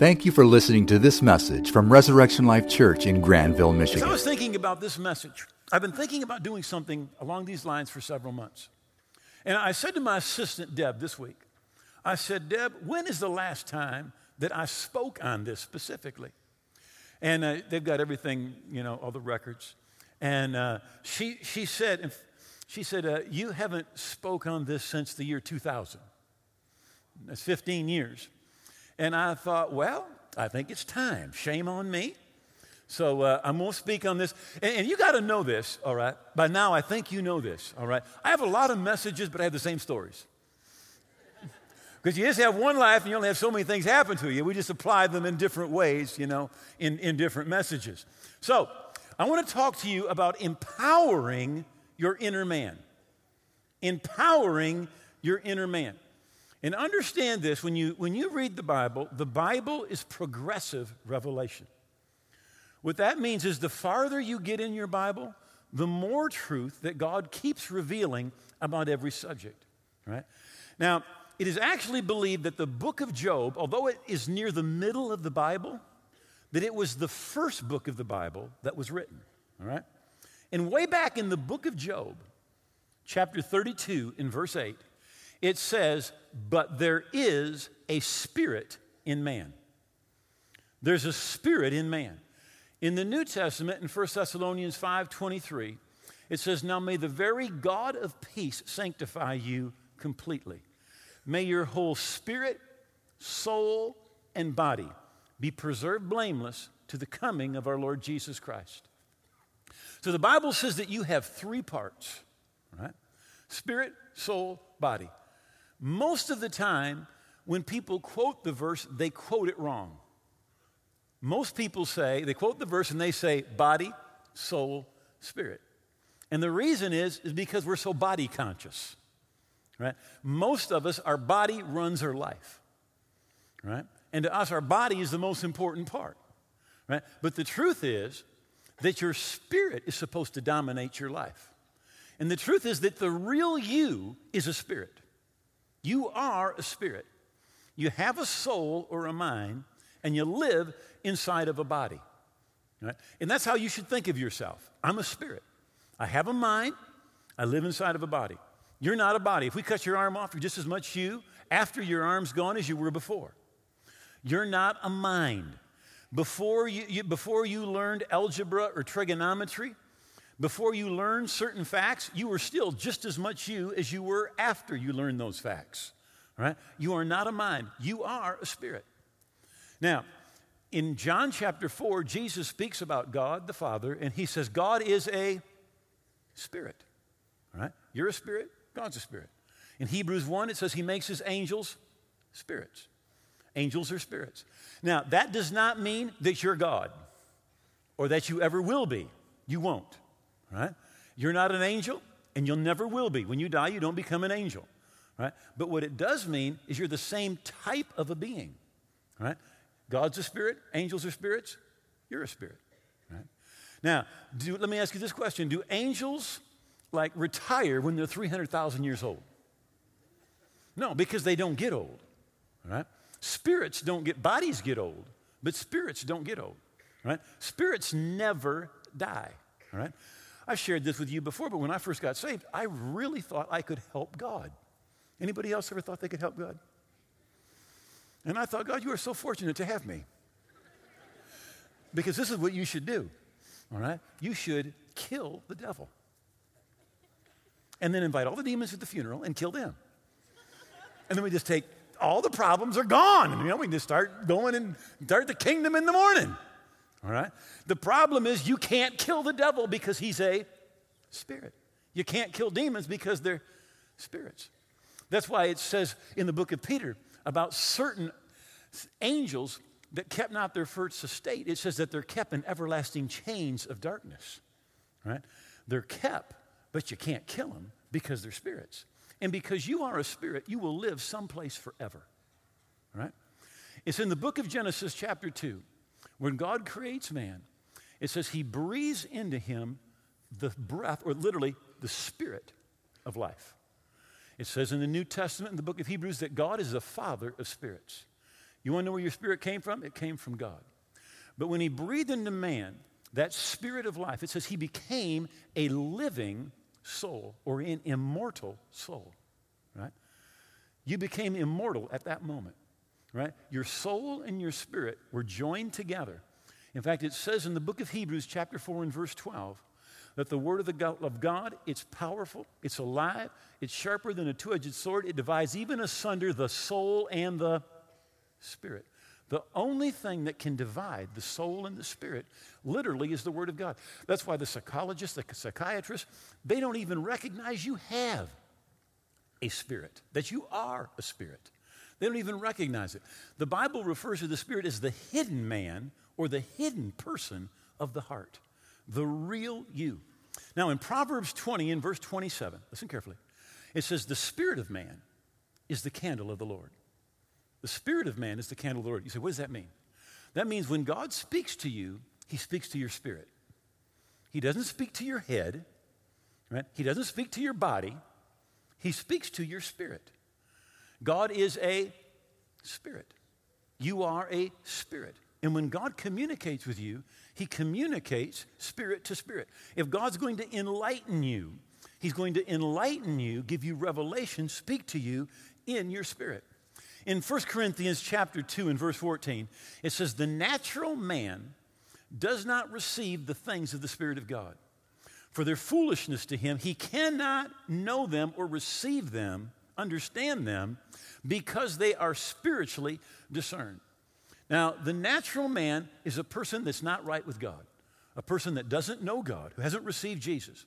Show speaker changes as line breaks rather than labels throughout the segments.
Thank you for listening to this message from Resurrection Life Church in Grandville,
As
Michigan.
I was thinking about this message, I've been thinking about doing something along these lines for several months. And I said to my assistant, Deb, this week, I said, Deb, when is the last time that I spoke on this specifically? And uh, they've got everything, you know, all the records. And uh, she, she said, she said, uh, you haven't spoke on this since the year 2000. That's 15 years. And I thought, well, I think it's time. Shame on me. So uh, I'm going to speak on this. And, and you got to know this, all right? By now, I think you know this, all right? I have a lot of messages, but I have the same stories. Because you just have one life and you only have so many things happen to you. We just apply them in different ways, you know, in, in different messages. So I want to talk to you about empowering your inner man. Empowering your inner man. And understand this when you, when you read the Bible, the Bible is progressive revelation. What that means is the farther you get in your Bible, the more truth that God keeps revealing about every subject, right? Now, it is actually believed that the book of Job, although it is near the middle of the Bible, that it was the first book of the Bible that was written, all right? And way back in the book of Job, chapter 32, in verse 8, it says, But there is a spirit in man. There's a spirit in man. In the New Testament, in 1 Thessalonians 5:23, it says, Now may the very God of peace sanctify you completely. May your whole spirit, soul, and body be preserved blameless to the coming of our Lord Jesus Christ. So the Bible says that you have three parts, right? Spirit, soul, body. Most of the time, when people quote the verse, they quote it wrong. Most people say, they quote the verse and they say body, soul, spirit. And the reason is, is because we're so body conscious. Right? Most of us, our body runs our life. Right? And to us, our body is the most important part. Right? But the truth is that your spirit is supposed to dominate your life. And the truth is that the real you is a spirit. You are a spirit. You have a soul or a mind, and you live inside of a body. Right? And that's how you should think of yourself. I'm a spirit. I have a mind. I live inside of a body. You're not a body. If we cut your arm off, you're just as much you after your arm's gone as you were before. You're not a mind. Before you, you, before you learned algebra or trigonometry, before you learned certain facts, you were still just as much you as you were after you learned those facts. Right? You are not a mind, you are a spirit. Now, in John chapter 4, Jesus speaks about God the Father, and he says, God is a spirit. Right? You're a spirit, God's a spirit. In Hebrews 1, it says he makes his angels spirits. Angels are spirits. Now, that does not mean that you're God or that you ever will be. You won't. Right? You're not an angel, and you'll never will be. When you die, you don't become an angel. Right? But what it does mean is you're the same type of a being. Right? God's a spirit, angels are spirits, you're a spirit. Right? Now, do, let me ask you this question Do angels like retire when they're 300,000 years old? No, because they don't get old. Right? Spirits don't get, bodies get old, but spirits don't get old. Right? Spirits never die. All right? I've shared this with you before, but when I first got saved, I really thought I could help God. Anybody else ever thought they could help God? And I thought, God, you are so fortunate to have me. Because this is what you should do. All right? You should kill the devil. And then invite all the demons to the funeral and kill them. And then we just take all the problems are gone. And, you know, we just start going and start the kingdom in the morning. All right? The problem is you can't kill the devil because he's a spirit. You can't kill demons because they're spirits. That's why it says in the book of Peter about certain angels that kept not their first estate. It says that they're kept in everlasting chains of darkness. Right? They're kept, but you can't kill them because they're spirits. And because you are a spirit, you will live someplace forever. Right? It's in the book of Genesis, chapter 2. When God creates man, it says he breathes into him the breath, or literally the spirit of life. It says in the New Testament, in the book of Hebrews, that God is the father of spirits. You want to know where your spirit came from? It came from God. But when he breathed into man that spirit of life, it says he became a living soul or an immortal soul, right? You became immortal at that moment, right? Your soul and your spirit were joined together. In fact, it says in the book of Hebrews, chapter 4, and verse 12, that the word of, the God, of God, it's powerful, it's alive, it's sharper than a two edged sword, it divides even asunder the soul and the spirit. The only thing that can divide the soul and the spirit literally is the Word of God. That's why the psychologists, the psychiatrists, they don't even recognize you have a spirit, that you are a spirit. They don't even recognize it. The Bible refers to the spirit as the hidden man or the hidden person of the heart, the real you. Now, in Proverbs 20, in verse 27, listen carefully, it says, The spirit of man is the candle of the Lord. The spirit of man is the candle of the Lord. You say, what does that mean? That means when God speaks to you, he speaks to your spirit. He doesn't speak to your head, right? He doesn't speak to your body. He speaks to your spirit. God is a spirit. You are a spirit. And when God communicates with you, he communicates spirit to spirit. If God's going to enlighten you, he's going to enlighten you, give you revelation, speak to you in your spirit. In 1 Corinthians chapter 2 and verse 14, it says, The natural man does not receive the things of the Spirit of God. For their foolishness to him, he cannot know them or receive them, understand them, because they are spiritually discerned. Now, the natural man is a person that's not right with God, a person that doesn't know God, who hasn't received Jesus.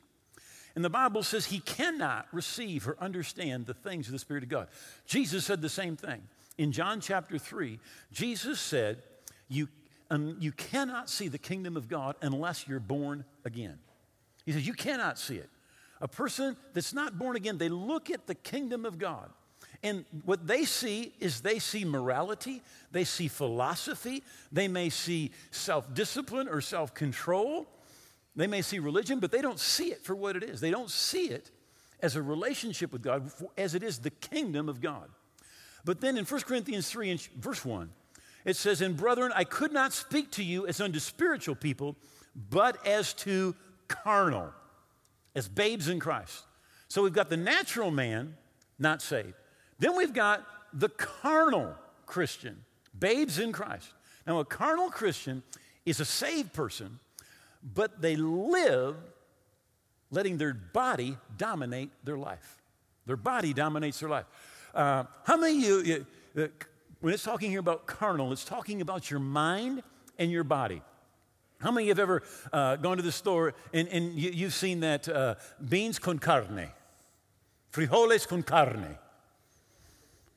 And the Bible says he cannot receive or understand the things of the Spirit of God. Jesus said the same thing. In John chapter 3, Jesus said, You, um, you cannot see the kingdom of God unless you're born again. He says, You cannot see it. A person that's not born again, they look at the kingdom of God. And what they see is they see morality, they see philosophy, they may see self discipline or self control, they may see religion, but they don't see it for what it is. They don't see it as a relationship with God, as it is the kingdom of God. But then in 1 Corinthians 3 and verse 1, it says, And brethren, I could not speak to you as unto spiritual people, but as to carnal, as babes in Christ. So we've got the natural man not saved. Then we've got the carnal Christian, babes in Christ. Now, a carnal Christian is a saved person but they live letting their body dominate their life. Their body dominates their life. Uh, how many of you, uh, when it's talking here about carnal, it's talking about your mind and your body. How many of you have ever uh, gone to the store and, and you, have seen that uh, beans con carne, frijoles con carne?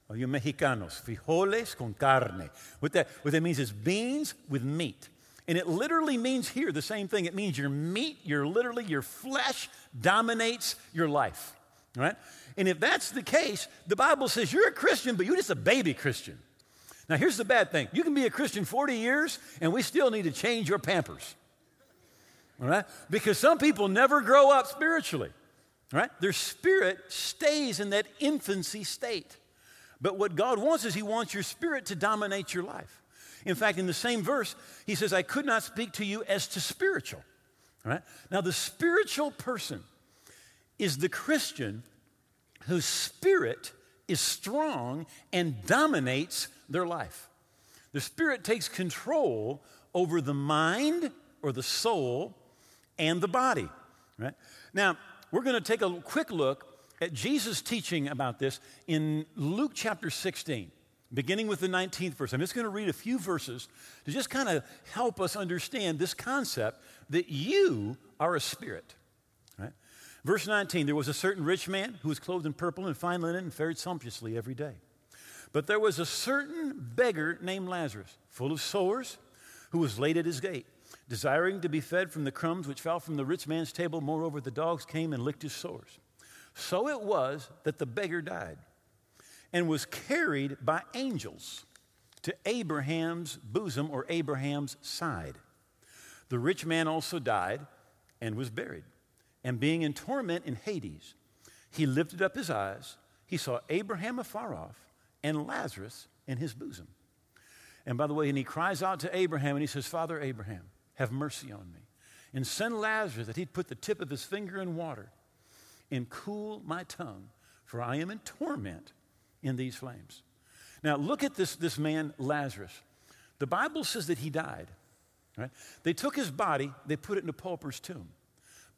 Oh, you Mexicanos, frijoles con carne. What that, what that means is beans with meat. And it literally means here the same thing. It means your meat, your literally your flesh dominates your life. Right? And if that's the case, the Bible says you're a Christian, but you're just a baby Christian. Now, here's the bad thing you can be a Christian 40 years, and we still need to change your pampers. All right? Because some people never grow up spiritually. Right? Their spirit stays in that infancy state. But what God wants is He wants your spirit to dominate your life. In fact, in the same verse, he says, I could not speak to you as to spiritual. All right? Now, the spiritual person is the Christian whose spirit is strong and dominates their life. The spirit takes control over the mind or the soul and the body. Right? Now, we're going to take a quick look at Jesus' teaching about this in Luke chapter 16 beginning with the 19th verse. I'm just going to read a few verses to just kind of help us understand this concept that you are a spirit. Right? Verse 19 There was a certain rich man who was clothed in purple and fine linen and fared sumptuously every day. But there was a certain beggar named Lazarus, full of sores, who was laid at his gate, desiring to be fed from the crumbs which fell from the rich man's table. Moreover, the dogs came and licked his sores. So it was that the beggar died and was carried by angels to Abraham's bosom or Abraham's side. The rich man also died and was buried. And being in torment in Hades, he lifted up his eyes. He saw Abraham afar off and Lazarus in his bosom. And by the way, and he cries out to Abraham and he says, Father Abraham, have mercy on me. And send Lazarus that he'd put the tip of his finger in water and cool my tongue, for I am in torment in these flames. Now, look at this, this man, Lazarus. The Bible says that he died. Right? They took his body, they put it in a pauper's tomb,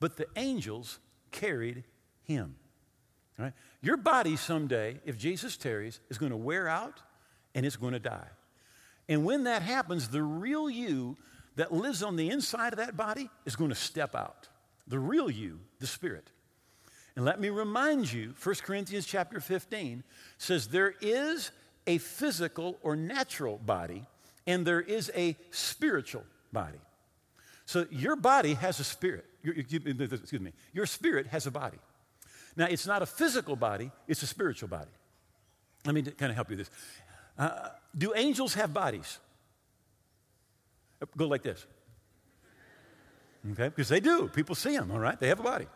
but the angels carried him. Right? Your body someday, if Jesus tarries, is going to wear out and it's going to die. And when that happens, the real you that lives on the inside of that body is going to step out. The real you, the spirit. And let me remind you, 1 Corinthians chapter 15 says there is a physical or natural body and there is a spiritual body. So your body has a spirit. Your, excuse me. Your spirit has a body. Now, it's not a physical body, it's a spiritual body. Let me kind of help you with this. Uh, do angels have bodies? Go like this. Okay? Because they do. People see them, all right? They have a body.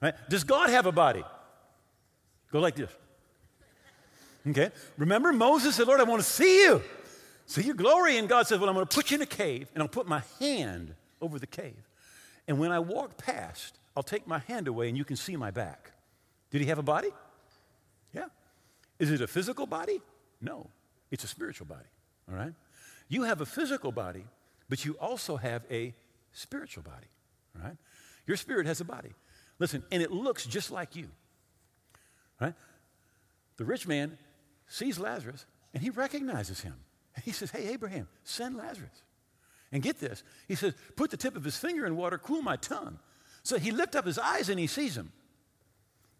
Right? Does God have a body? Go like this. Okay? Remember, Moses said, Lord, I want to see you. See your glory. And God says, Well, I'm going to put you in a cave, and I'll put my hand over the cave. And when I walk past, I'll take my hand away, and you can see my back. Did he have a body? Yeah. Is it a physical body? No. It's a spiritual body. All right? You have a physical body, but you also have a spiritual body. All right? Your spirit has a body. Listen, and it looks just like you. Right? The rich man sees Lazarus and he recognizes him. He says, Hey, Abraham, send Lazarus. And get this. He says, Put the tip of his finger in water, cool my tongue. So he lifts up his eyes and he sees him.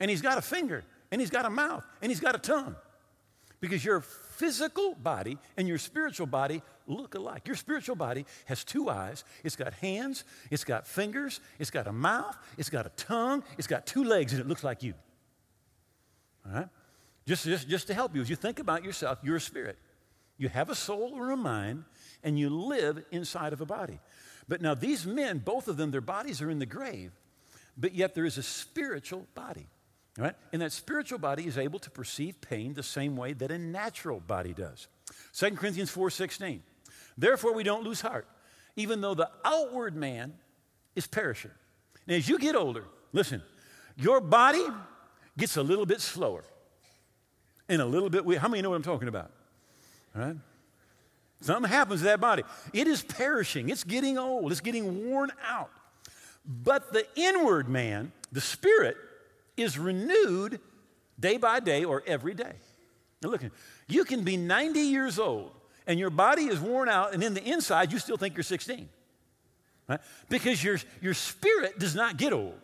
And he's got a finger, and he's got a mouth, and he's got a tongue. Because your physical body and your spiritual body look alike. Your spiritual body has two eyes, it's got hands, it's got fingers, it's got a mouth, it's got a tongue, it's got two legs, and it looks like you. All right? Just, just, just to help you, as you think about yourself, you're a spirit. You have a soul or a mind, and you live inside of a body. But now, these men, both of them, their bodies are in the grave, but yet there is a spiritual body. Right? And that spiritual body is able to perceive pain the same way that a natural body does. 2 Corinthians 4:16. Therefore we don't lose heart, even though the outward man is perishing. And as you get older, listen, your body gets a little bit slower and a little bit weak. How many know what I'm talking about? All right? Something happens to that body. It is perishing, it's getting old, it's getting worn out. But the inward man, the spirit, is renewed day by day or every day. Now, look, you can be 90 years old and your body is worn out, and in the inside, you still think you're 16. Right? Because your, your spirit does not get old.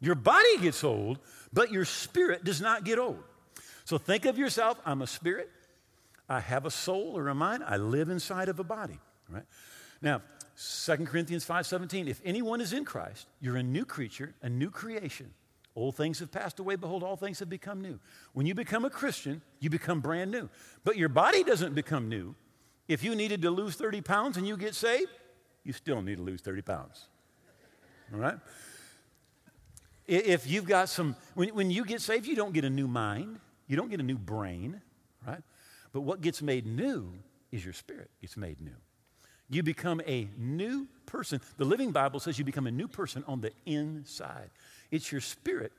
Your body gets old, but your spirit does not get old. So think of yourself I'm a spirit, I have a soul or a mind, I live inside of a body. Right? Now, 2 Corinthians 5:17, if anyone is in Christ, you're a new creature, a new creation. Old things have passed away. Behold, all things have become new. When you become a Christian, you become brand new. But your body doesn't become new. If you needed to lose 30 pounds and you get saved, you still need to lose 30 pounds. All right? If you've got some, when, when you get saved, you don't get a new mind, you don't get a new brain, right? But what gets made new is your spirit gets made new. You become a new person. The Living Bible says you become a new person on the inside. It's your spirit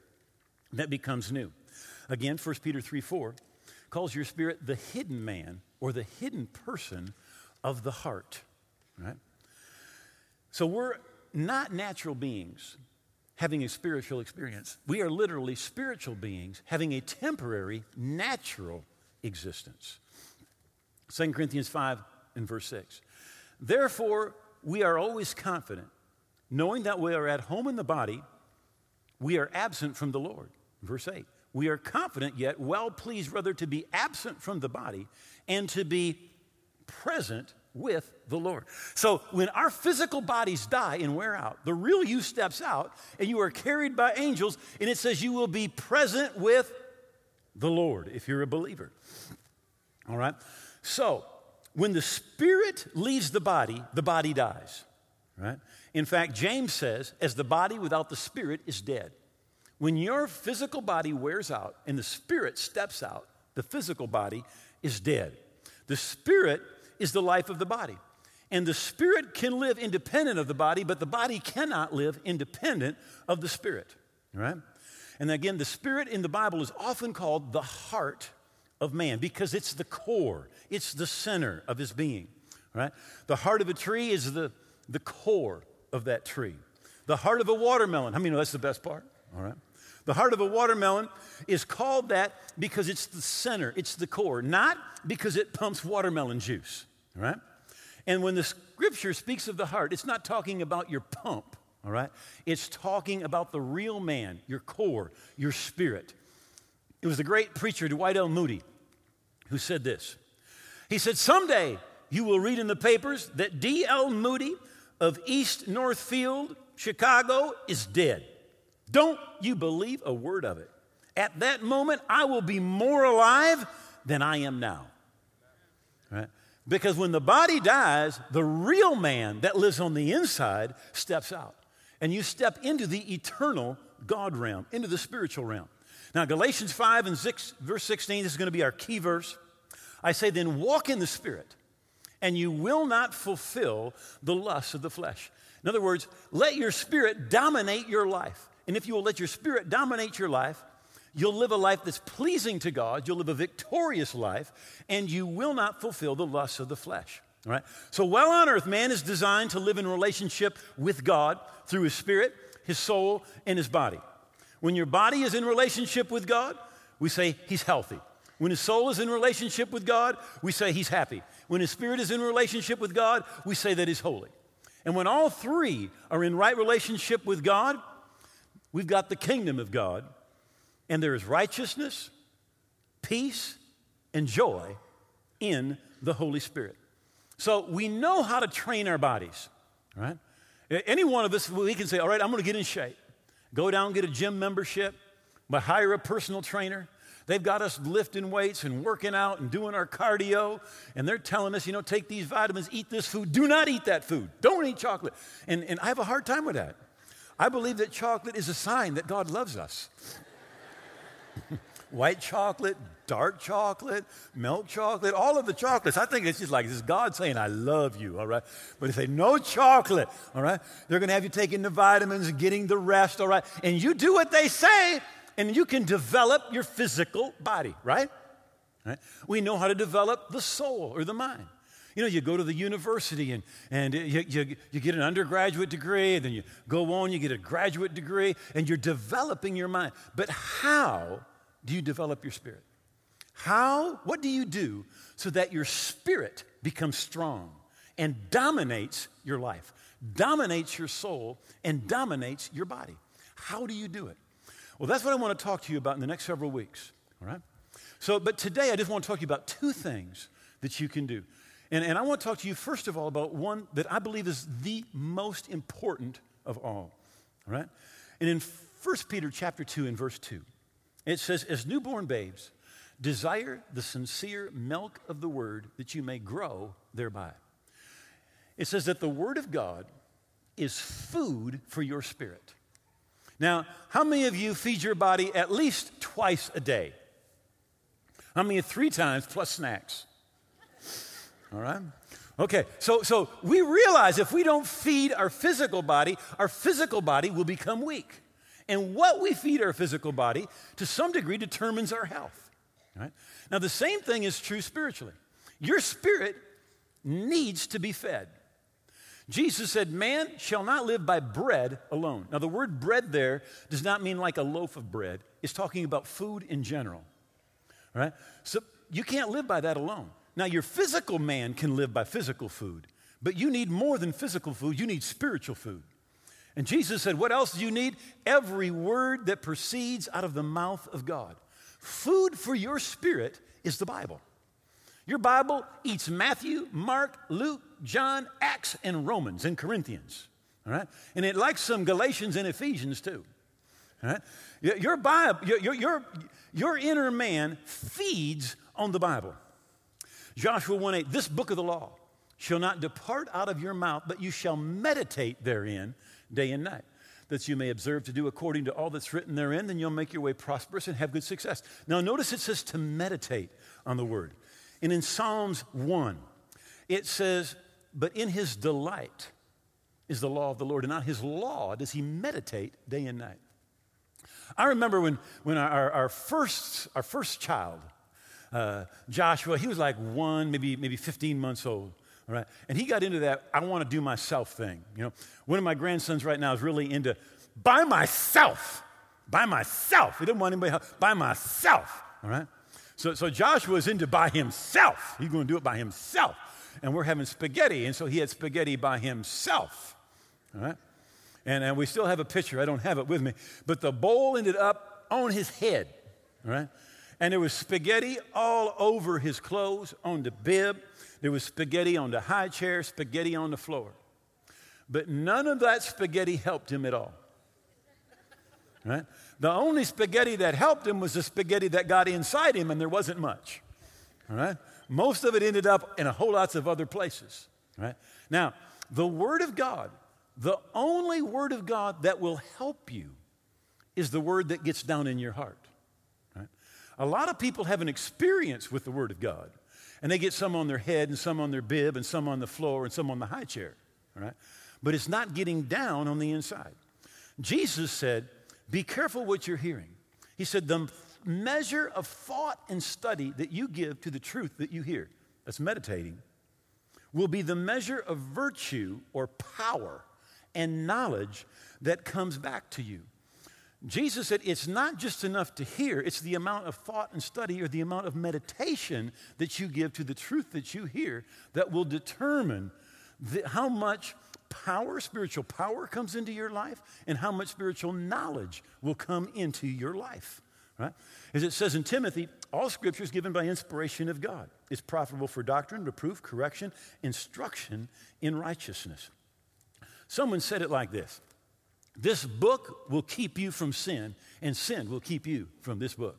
that becomes new. Again, 1 Peter 3 4 calls your spirit the hidden man or the hidden person of the heart. Right? So we're not natural beings having a spiritual experience. We are literally spiritual beings having a temporary, natural existence. 2 Corinthians 5 and verse 6. Therefore, we are always confident, knowing that we are at home in the body we are absent from the Lord. Verse 8. We are confident, yet well pleased rather to be absent from the body and to be present with the Lord. So when our physical bodies die and wear out, the real you steps out and you are carried by angels, and it says you will be present with the Lord if you're a believer. All right? So when the spirit leaves the body, the body dies. Right? In fact, James says, as the body without the spirit is dead. When your physical body wears out and the spirit steps out, the physical body is dead. The spirit is the life of the body. And the spirit can live independent of the body, but the body cannot live independent of the spirit. Right? And again, the spirit in the Bible is often called the heart of man because it's the core, it's the center of his being. Right? The heart of a tree is the, the core of that tree. The heart of a watermelon, how I many know that's the best part? All right. The heart of a watermelon is called that because it's the center, it's the core, not because it pumps watermelon juice, all right? And when the scripture speaks of the heart, it's not talking about your pump, all right? It's talking about the real man, your core, your spirit. It was the great preacher Dwight L. Moody who said this. He said, Someday you will read in the papers that D.L. Moody of East Northfield, Chicago, is dead. Don't you believe a word of it. At that moment, I will be more alive than I am now. Right? Because when the body dies, the real man that lives on the inside steps out. And you step into the eternal God realm, into the spiritual realm. Now, Galatians 5 and 6, verse 16, this is going to be our key verse. I say, then walk in the Spirit, and you will not fulfill the lusts of the flesh. In other words, let your spirit dominate your life. And if you will let your spirit dominate your life, you'll live a life that's pleasing to God, you'll live a victorious life, and you will not fulfill the lusts of the flesh. Right? So while on earth, man is designed to live in relationship with God through his spirit, his soul, and his body. When your body is in relationship with God, we say he's healthy. When his soul is in relationship with God, we say he's happy. When his spirit is in relationship with God, we say that he's holy. And when all three are in right relationship with God, We've got the kingdom of God, and there is righteousness, peace, and joy in the Holy Spirit. So we know how to train our bodies, right? Any one of us, we can say, all right, I'm going to get in shape. Go down, get a gym membership, but hire a personal trainer. They've got us lifting weights and working out and doing our cardio, and they're telling us, you know, take these vitamins, eat this food. Do not eat that food. Don't eat chocolate. And, and I have a hard time with that. I believe that chocolate is a sign that God loves us. White chocolate, dark chocolate, milk chocolate, all of the chocolates. I think it's just like this is God saying, I love you, all right? But if they no chocolate, all right, they're going to have you taking the vitamins getting the rest, all right? And you do what they say, and you can develop your physical body, right? right? We know how to develop the soul or the mind. You know, you go to the university and, and you, you, you get an undergraduate degree, and then you go on, you get a graduate degree, and you're developing your mind. But how do you develop your spirit? How, what do you do so that your spirit becomes strong and dominates your life, dominates your soul, and dominates your body? How do you do it? Well, that's what I want to talk to you about in the next several weeks, all right? So, but today I just want to talk to you about two things that you can do. And, and I want to talk to you, first of all, about one that I believe is the most important of all, all. Right? And in 1 Peter chapter 2 and verse 2, it says, As newborn babes, desire the sincere milk of the word that you may grow thereby. It says that the word of God is food for your spirit. Now, how many of you feed your body at least twice a day? How many three times plus snacks? All right? Okay, so, so we realize if we don't feed our physical body, our physical body will become weak. And what we feed our physical body, to some degree, determines our health. Right? Now, the same thing is true spiritually. Your spirit needs to be fed. Jesus said, Man shall not live by bread alone. Now, the word bread there does not mean like a loaf of bread, it's talking about food in general. Right? So you can't live by that alone. Now, your physical man can live by physical food, but you need more than physical food, you need spiritual food. And Jesus said, What else do you need? Every word that proceeds out of the mouth of God. Food for your spirit is the Bible. Your Bible eats Matthew, Mark, Luke, John, Acts, and Romans and Corinthians. All right? And it likes some Galatians and Ephesians too. All right? Your Bible, your, your, your inner man feeds on the Bible. Joshua 1 8, this book of the law shall not depart out of your mouth, but you shall meditate therein day and night, that you may observe to do according to all that's written therein, then you'll make your way prosperous and have good success. Now, notice it says to meditate on the word. And in Psalms 1, it says, But in his delight is the law of the Lord, and on his law does he meditate day and night. I remember when, when our, our, first, our first child, uh, Joshua, he was like one, maybe, maybe 15 months old. All right. And he got into that, I want to do myself thing. You know, one of my grandsons right now is really into by myself. By myself. He didn't want anybody help. By myself. All right. So, so Joshua is into by himself. He's going to do it by himself. And we're having spaghetti. And so he had spaghetti by himself. All right. And, and we still have a picture. I don't have it with me. But the bowl ended up on his head. All right. And there was spaghetti all over his clothes, on the bib. There was spaghetti on the high chair, spaghetti on the floor. But none of that spaghetti helped him at all. Right? The only spaghetti that helped him was the spaghetti that got inside him, and there wasn't much. All right? Most of it ended up in a whole lots of other places. Right? Now, the Word of God, the only Word of God that will help you is the Word that gets down in your heart. Right? A lot of people have an experience with the Word of God, and they get some on their head, and some on their bib, and some on the floor, and some on the high chair. Right? But it's not getting down on the inside. Jesus said, Be careful what you're hearing. He said, The measure of thought and study that you give to the truth that you hear, that's meditating, will be the measure of virtue or power and knowledge that comes back to you. Jesus said it's not just enough to hear, it's the amount of thought and study or the amount of meditation that you give to the truth that you hear that will determine the, how much power, spiritual power comes into your life and how much spiritual knowledge will come into your life. Right? As it says in Timothy, all scripture is given by inspiration of God. It's profitable for doctrine, reproof, correction, instruction in righteousness. Someone said it like this This book will keep you from sin, and sin will keep you from this book.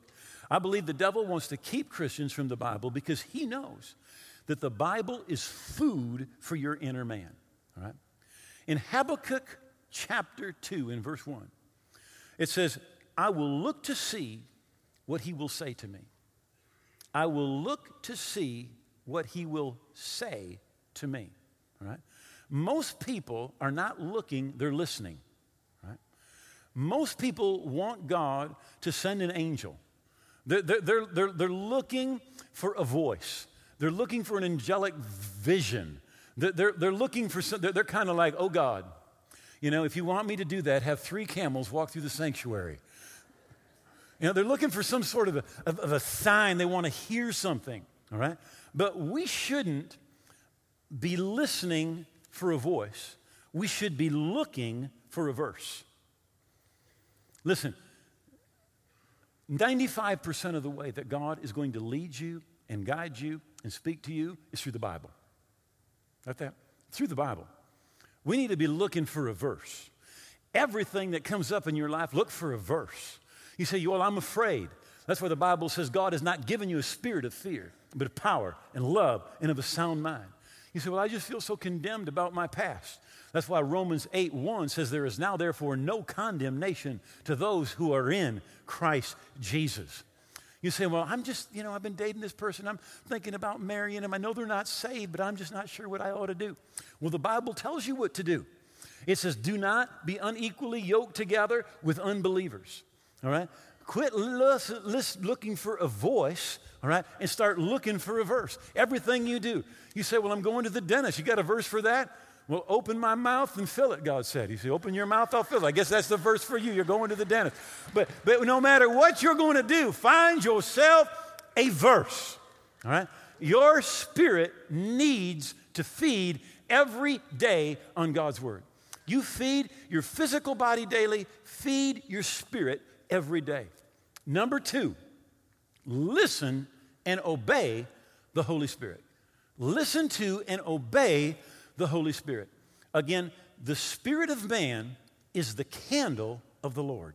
I believe the devil wants to keep Christians from the Bible because he knows that the Bible is food for your inner man. All right? In Habakkuk chapter 2, in verse 1, it says, I will look to see what he will say to me. I will look to see what he will say to me. All right? Most people are not looking, they're listening. Right? Most people want God to send an angel. They're, they're, they're, they're looking for a voice, they're looking for an angelic vision. They're, they're looking for some, they're, they're kind of like, oh God, you know, if you want me to do that, have three camels walk through the sanctuary. You know, they're looking for some sort of a, of, of a sign. They want to hear something, all right? But we shouldn't be listening for a voice. We should be looking for a verse. Listen, 95% of the way that God is going to lead you and guide you and speak to you is through the Bible. Not that? Through the Bible. We need to be looking for a verse. Everything that comes up in your life, look for a verse. You say, Well, I'm afraid. That's why the Bible says God has not given you a spirit of fear, but of power and love and of a sound mind. You say, Well, I just feel so condemned about my past. That's why Romans 8 1 says, There is now, therefore, no condemnation to those who are in Christ Jesus. You say, Well, I'm just, you know, I've been dating this person. I'm thinking about marrying them. I know they're not saved, but I'm just not sure what I ought to do. Well, the Bible tells you what to do. It says, Do not be unequally yoked together with unbelievers. All right? Quit looking for a voice, all right, and start looking for a verse. Everything you do. You say, Well, I'm going to the dentist. You got a verse for that? Well, open my mouth and fill it, God said. He said, Open your mouth, I'll fill it. I guess that's the verse for you. You're going to the dentist. But, but no matter what you're going to do, find yourself a verse. All right? Your spirit needs to feed every day on God's word. You feed your physical body daily, feed your spirit every day. Number two, listen and obey the Holy Spirit. Listen to and obey the Holy Spirit. Again, the Spirit of man is the candle of the Lord.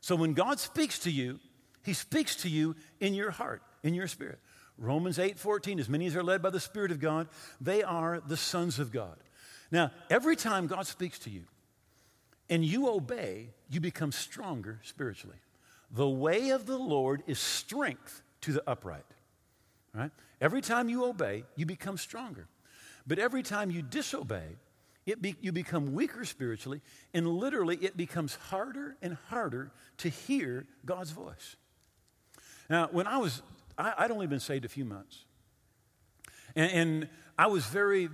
So when God speaks to you, he speaks to you in your heart, in your spirit. Romans 8 14, as many as are led by the Spirit of God, they are the sons of God. Now, every time God speaks to you and you obey, you become stronger spiritually. The way of the Lord is strength to the upright. Right? Every time you obey, you become stronger. But every time you disobey, be, you become weaker spiritually, and literally it becomes harder and harder to hear God's voice. Now, when I was, I, would only been saved a few months. And, and I was very,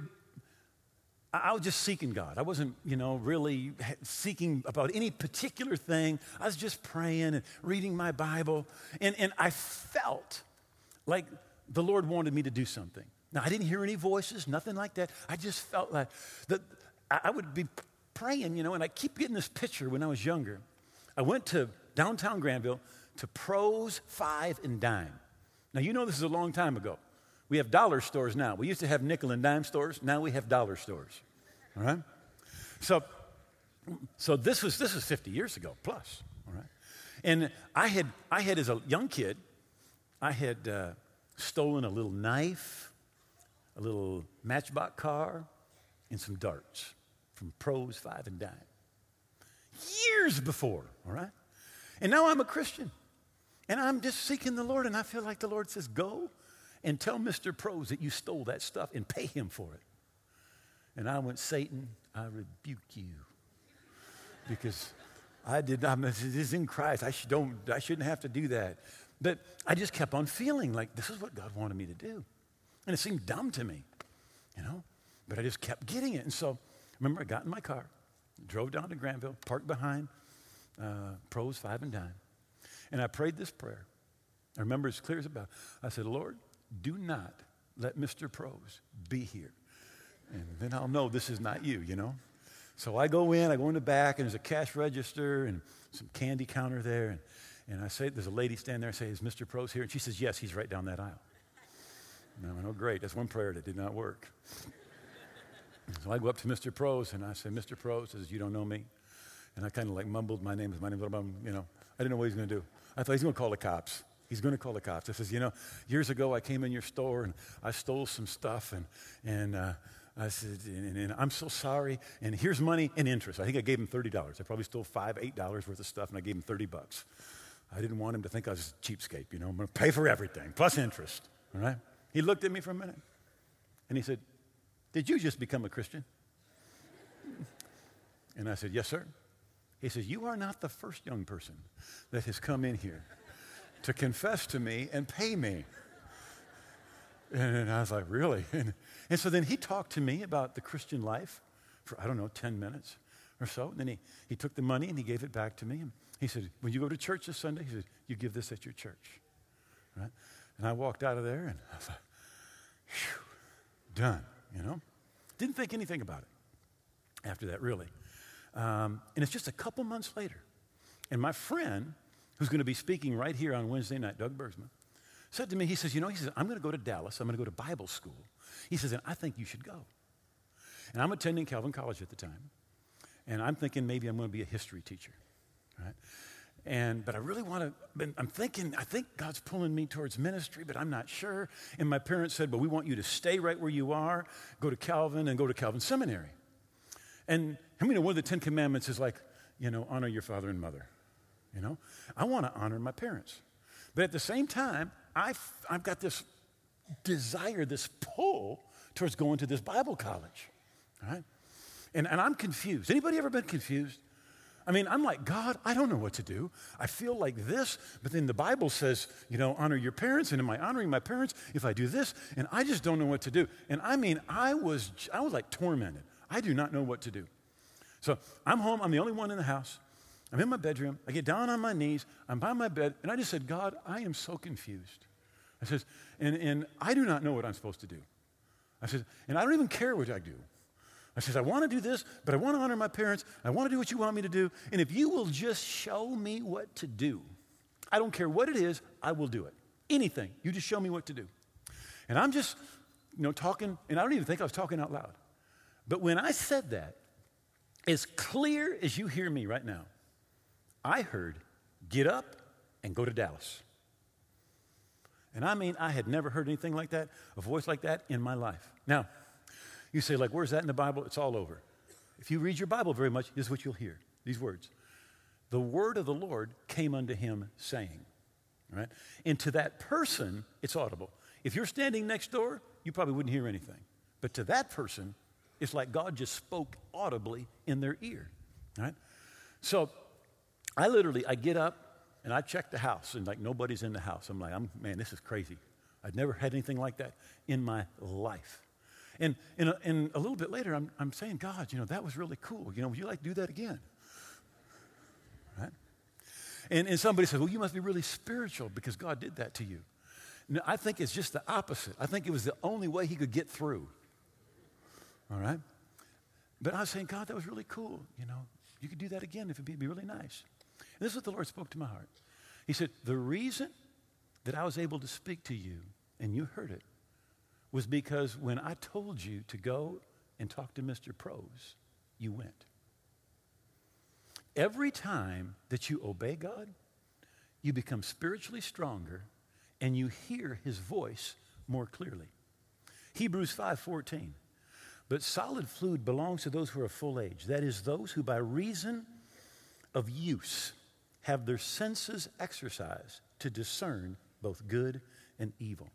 I was just seeking God. I wasn't, you know, really seeking about any particular thing. I was just praying and reading my Bible. And, and I felt like the Lord wanted me to do something. Now, I didn't hear any voices, nothing like that. I just felt like that I would be praying, you know, and I keep getting this picture when I was younger. I went to downtown Grandville to Pros, Five, and Dime. Now, you know this is a long time ago. We have dollar stores now. We used to have nickel and dime stores. Now we have dollar stores. All right? So, so this was this was 50 years ago plus. All right? And I had I had as a young kid, I had uh, stolen a little knife, a little matchbox car, and some darts from pros, five, and dime. Years before, all right? And now I'm a Christian. And I'm just seeking the Lord, and I feel like the Lord says, Go and tell Mr. Pros that you stole that stuff and pay him for it. And I went, Satan, I rebuke you. Because I did not, this is in Christ. I, should don't, I shouldn't have to do that. But I just kept on feeling like this is what God wanted me to do. And it seemed dumb to me, you know? But I just kept getting it. And so, remember, I got in my car, drove down to Grandville, parked behind uh, Pros, Five and Dime. And I prayed this prayer. I remember as clear as a bell. I said, Lord, do not let Mr. Pros be here. And then I'll know this is not you, you know? So I go in, I go in the back, and there's a cash register and some candy counter there. And, and I say, there's a lady standing there. I say, is Mr. Pros here? And she says, yes, he's right down that aisle. And I went, oh, great. That's one prayer that did not work. so I go up to Mr. Pros, and I say, Mr. Pros, says, you don't know me? And I kind of like mumbled, my name my name, you know. I didn't know what he was going to do. I thought he's going to call the cops. He's going to call the cops. I says, you know, years ago I came in your store and I stole some stuff and, and uh, I said, and, and, I'm so sorry. And here's money and interest. I think I gave him $30. I probably stole five, eight dollars worth of stuff and I gave him 30 bucks. I didn't want him to think I was a cheapskate, you know. I'm going to pay for everything, plus interest, all right? He looked at me for a minute and he said, Did you just become a Christian? And I said, Yes, sir. He says, You are not the first young person that has come in here to confess to me and pay me. And I was like, Really? And, and so then he talked to me about the Christian life for, I don't know, 10 minutes or so. And then he, he took the money and he gave it back to me. And he said, When you go to church this Sunday, he said, You give this at your church. Right? And I walked out of there and I thought, Phew, done, you know? Didn't think anything about it after that, really. Um, and it's just a couple months later. And my friend, who's going to be speaking right here on Wednesday night, Doug Bergsman, said to me, he says, You know, he says, I'm going to go to Dallas. I'm going to go to Bible school. He says, And I think you should go. And I'm attending Calvin College at the time. And I'm thinking maybe I'm going to be a history teacher, right? And, but I really want to, I'm thinking, I think God's pulling me towards ministry, but I'm not sure. And my parents said, Well, we want you to stay right where you are, go to Calvin, and go to Calvin Seminary. And I mean, one of the Ten Commandments is like, you know, honor your father and mother. You know, I want to honor my parents. But at the same time, I've, I've got this desire, this pull towards going to this Bible college. Right? And, and I'm confused. Anybody ever been confused? I mean, I'm like, God, I don't know what to do. I feel like this, but then the Bible says, you know, honor your parents, and am I honoring my parents if I do this? And I just don't know what to do. And I mean, I was, I was like tormented. I do not know what to do. So I'm home. I'm the only one in the house. I'm in my bedroom. I get down on my knees. I'm by my bed, and I just said, God, I am so confused. I says, and, and I do not know what I'm supposed to do. I says, and I don't even care what I do. I says, I want to do this, but I want to honor my parents. I want to do what you want me to do. And if you will just show me what to do, I don't care what it is, I will do it. Anything. You just show me what to do. And I'm just, you know, talking, and I don't even think I was talking out loud. But when I said that, as clear as you hear me right now, I heard, get up and go to Dallas. And I mean, I had never heard anything like that, a voice like that in my life. Now, you say, like, where's that in the Bible? It's all over. If you read your Bible very much, this is what you'll hear these words The word of the Lord came unto him saying, right? And to that person, it's audible. If you're standing next door, you probably wouldn't hear anything. But to that person, it's like God just spoke audibly in their ear, right? So I literally, I get up and I check the house and like nobody's in the house. I'm like, I'm, man, this is crazy. I've never had anything like that in my life. And, and, a, and a little bit later, I'm, I'm saying, God, you know, that was really cool. You know, would you like to do that again? Right? And, and somebody says, well, you must be really spiritual because God did that to you. No, I think it's just the opposite. I think it was the only way he could get through. All right? But I was saying, God, that was really cool. You know, you could do that again if it'd be really nice. And this is what the Lord spoke to my heart. He said, The reason that I was able to speak to you and you heard it was because when I told you to go and talk to Mr. Prose, you went. Every time that you obey God, you become spiritually stronger and you hear his voice more clearly. Hebrews 5:14. But solid food belongs to those who are full age, that is those who by reason of use have their senses exercised to discern both good and evil.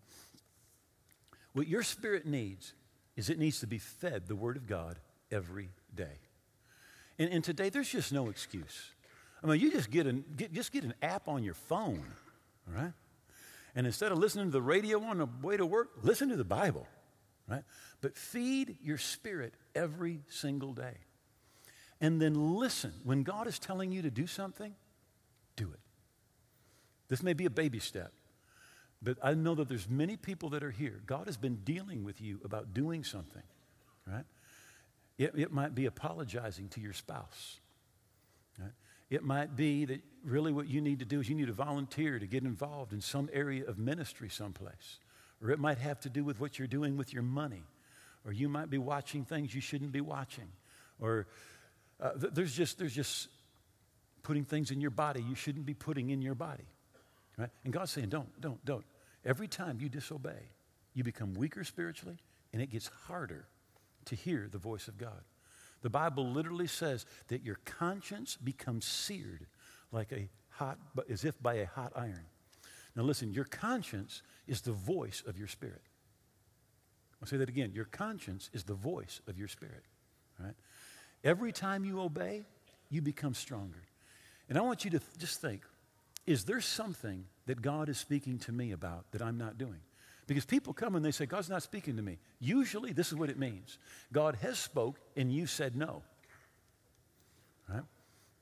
What your spirit needs is it needs to be fed the Word of God every day. And, and today, there's just no excuse. I mean, you just get, an, get, just get an app on your phone, all right? And instead of listening to the radio on the way to work, listen to the Bible, right? But feed your spirit every single day. And then listen. When God is telling you to do something, do it. This may be a baby step, but I know that there's many people that are here. God has been dealing with you about doing something, right? It, it might be apologizing to your spouse. Right? It might be that really what you need to do is you need to volunteer to get involved in some area of ministry someplace. Or it might have to do with what you're doing with your money. Or you might be watching things you shouldn't be watching. Or uh, th- there's, just, there's just putting things in your body you shouldn't be putting in your body. Right? And God's saying, don't, don't, don't. Every time you disobey, you become weaker spiritually, and it gets harder to hear the voice of God. The Bible literally says that your conscience becomes seared like a hot, as if by a hot iron. Now listen, your conscience is the voice of your spirit. I'll say that again. Your conscience is the voice of your spirit. Right? Every time you obey, you become stronger. And I want you to just think is there something that God is speaking to me about that I'm not doing? Because people come and they say, God's not speaking to me. Usually, this is what it means God has spoke and you said no. Right?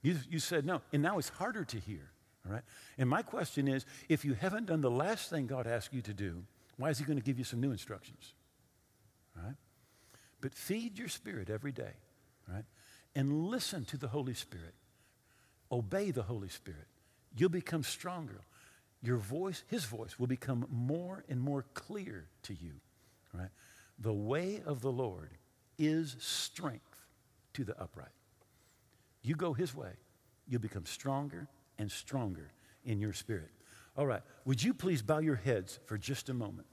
You, you said no. And now it's harder to hear. All right? And my question is if you haven't done the last thing God asked you to do, why is He going to give you some new instructions? All right? But feed your spirit every day. Right? And listen to the Holy Spirit. Obey the Holy Spirit. You'll become stronger. Your voice, his voice, will become more and more clear to you. Right? The way of the Lord is strength to the upright. You go his way, you'll become stronger and stronger in your spirit. All right, would you please bow your heads for just a moment?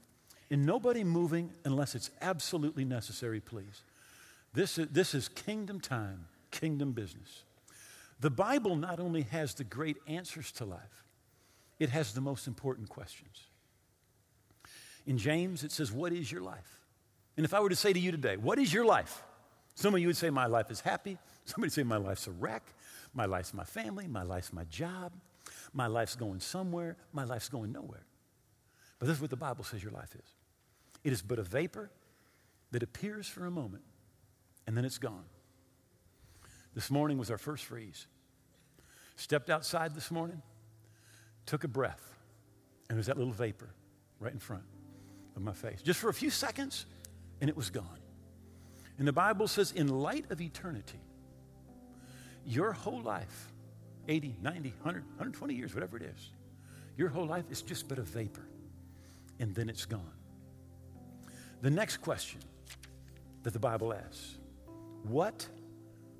And nobody moving unless it's absolutely necessary, please. This is, this is kingdom time, kingdom business. The Bible not only has the great answers to life, it has the most important questions. In James, it says, What is your life? And if I were to say to you today, What is your life? Some of you would say, My life is happy. Somebody would say, My life's a wreck. My life's my family. My life's my job. My life's going somewhere. My life's going nowhere. But this is what the Bible says your life is it is but a vapor that appears for a moment and then it's gone. This morning was our first freeze. Stepped outside this morning, took a breath, and there's that little vapor right in front of my face. Just for a few seconds, and it was gone. And the Bible says, in light of eternity, your whole life, 80, 90, 100, 120 years, whatever it is, your whole life is just but a vapor, and then it's gone. The next question that the Bible asks what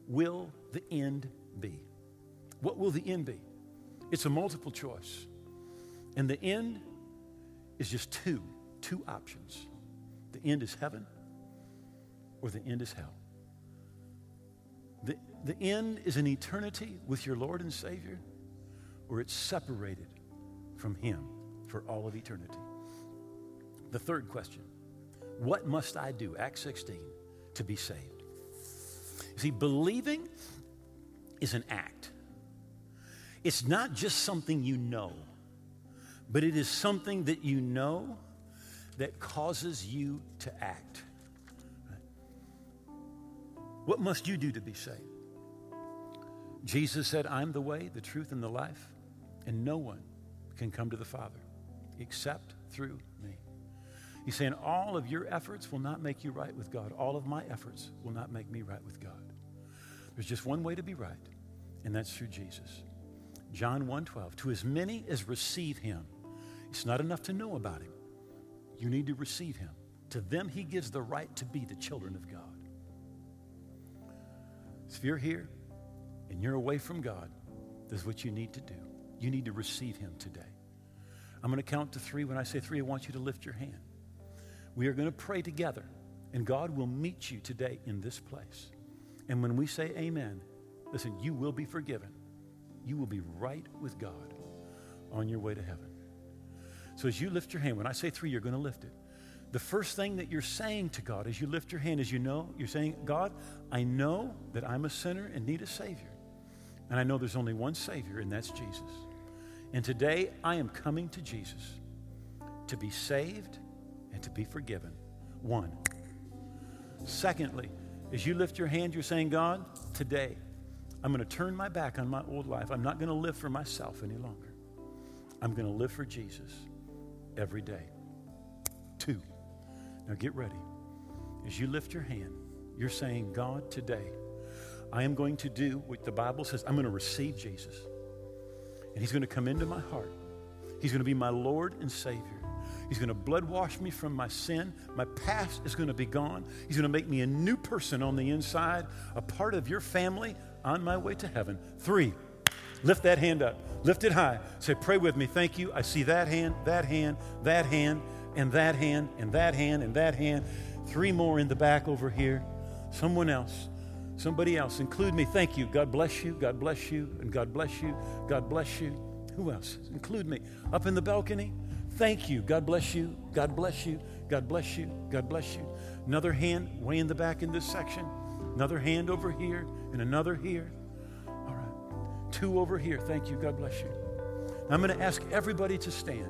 will the end be? What will the end be? It's a multiple choice. And the end is just two, two options. The end is heaven or the end is hell. The, the end is an eternity with your Lord and Savior, or it's separated from Him for all of eternity. The third question What must I do? Acts 16 to be saved. See, believing is an act. It's not just something you know, but it is something that you know that causes you to act. What must you do to be saved? Jesus said, I'm the way, the truth, and the life, and no one can come to the Father except through me. He's saying, All of your efforts will not make you right with God. All of my efforts will not make me right with God. There's just one way to be right, and that's through Jesus. John 1:12. To as many as receive him, it's not enough to know about him. You need to receive him. To them he gives the right to be the children of God. If you're here and you're away from God, this is what you need to do. You need to receive him today. I'm going to count to three. When I say three, I want you to lift your hand. We are going to pray together, and God will meet you today in this place. And when we say amen, listen, you will be forgiven. You will be right with God on your way to heaven. So as you lift your hand, when I say three, you're going to lift it. The first thing that you're saying to God as you lift your hand is you know, you're saying, God, I know that I'm a sinner and need a Savior. And I know there's only one Savior, and that's Jesus. And today I am coming to Jesus to be saved and to be forgiven. One. Secondly, as you lift your hand, you're saying, God, today I'm going to turn my back on my old life. I'm not going to live for myself any longer. I'm going to live for Jesus every day. Two. Now get ready. As you lift your hand, you're saying, God, today, I am going to do what the Bible says. I'm going to receive Jesus. And He's going to come into my heart. He's going to be my Lord and Savior. He's going to blood wash me from my sin. My past is going to be gone. He's going to make me a new person on the inside, a part of your family on my way to heaven. Three, lift that hand up. Lift it high. Say, pray with me. Thank you. I see that hand, that hand, that hand and that hand, and that hand, and that hand. Three more in the back over here. Someone else. Somebody else. Include me. Thank you. God bless you. God bless you. And God bless you. God bless you. Who else? Include me. Up in the balcony. Thank you. God bless you. God bless you. God bless you. God bless you. Another hand way in the back in this section. Another hand over here and another here. All right. Two over here. Thank you. God bless you. I'm going to ask everybody to stand.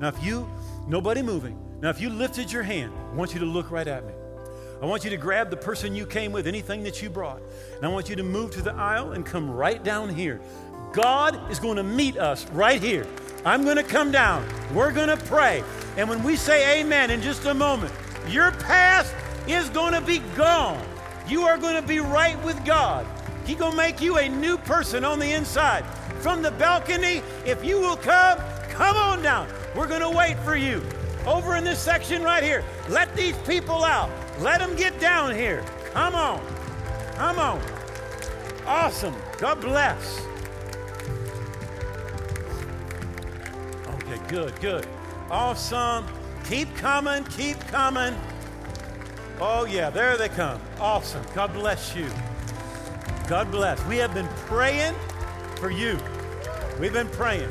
Now, if you, nobody moving, now if you lifted your hand, I want you to look right at me. I want you to grab the person you came with, anything that you brought, and I want you to move to the aisle and come right down here. God is going to meet us right here. I'm going to come down. We're going to pray. And when we say amen in just a moment, your past is going to be gone. You are going to be right with God. He's going to make you a new person on the inside. From the balcony, if you will come, come on down. We're going to wait for you. Over in this section right here, let these people out. Let them get down here. Come on. Come on. Awesome. God bless. Good, good. Awesome. Keep coming, keep coming. Oh, yeah, there they come. Awesome. God bless you. God bless. We have been praying for you. We've been praying.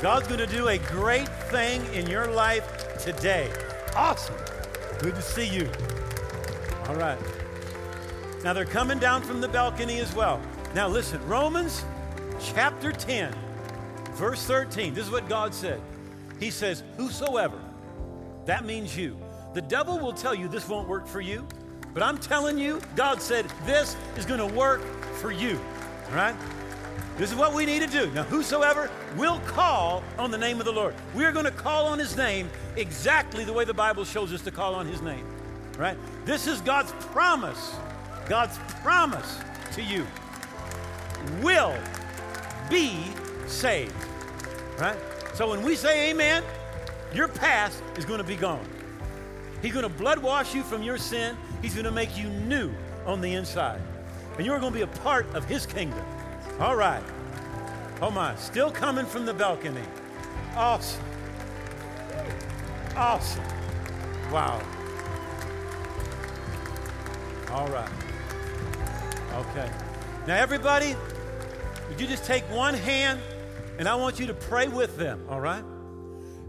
God's going to do a great thing in your life today. Awesome. Good to see you. All right. Now they're coming down from the balcony as well. Now listen, Romans chapter 10, verse 13. This is what God said. He says, Whosoever, that means you. The devil will tell you this won't work for you, but I'm telling you, God said this is going to work for you. All right? This is what we need to do. Now, whosoever will call on the name of the Lord, we are going to call on his name exactly the way the Bible shows us to call on his name. Right? This is God's promise. God's promise to you will be saved. Right? So when we say amen, your past is going to be gone. He's going to blood wash you from your sin. He's going to make you new on the inside. And you're going to be a part of his kingdom. All right. Oh my, still coming from the balcony. Awesome. Awesome. Wow. All right. Okay. Now, everybody, would you just take one hand and I want you to pray with them, all right?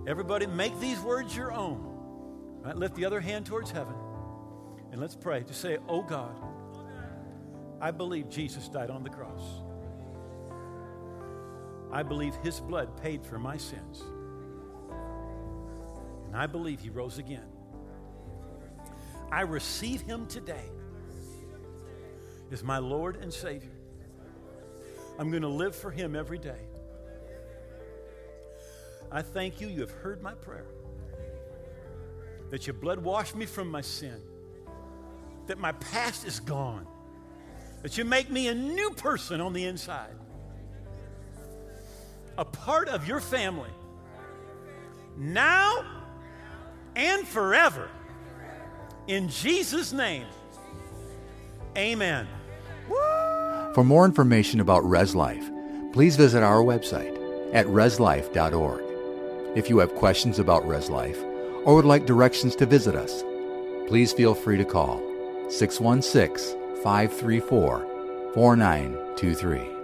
Everybody, make these words your own. Right, lift the other hand towards heaven. And let's pray. Just say, Oh God, I believe Jesus died on the cross. I believe his blood paid for my sins. And I believe he rose again. I receive him today as my Lord and Savior. I'm going to live for him every day. I thank you, you have heard my prayer. That your blood washed me from my sin. That my past is gone. That you make me a new person on the inside. A part of your family. Now and forever. In Jesus' name. Amen.
For more information about Res Life, please visit our website at reslife.org. If you have questions about Res Life or would like directions to visit us, please feel free to call 616 534 4923.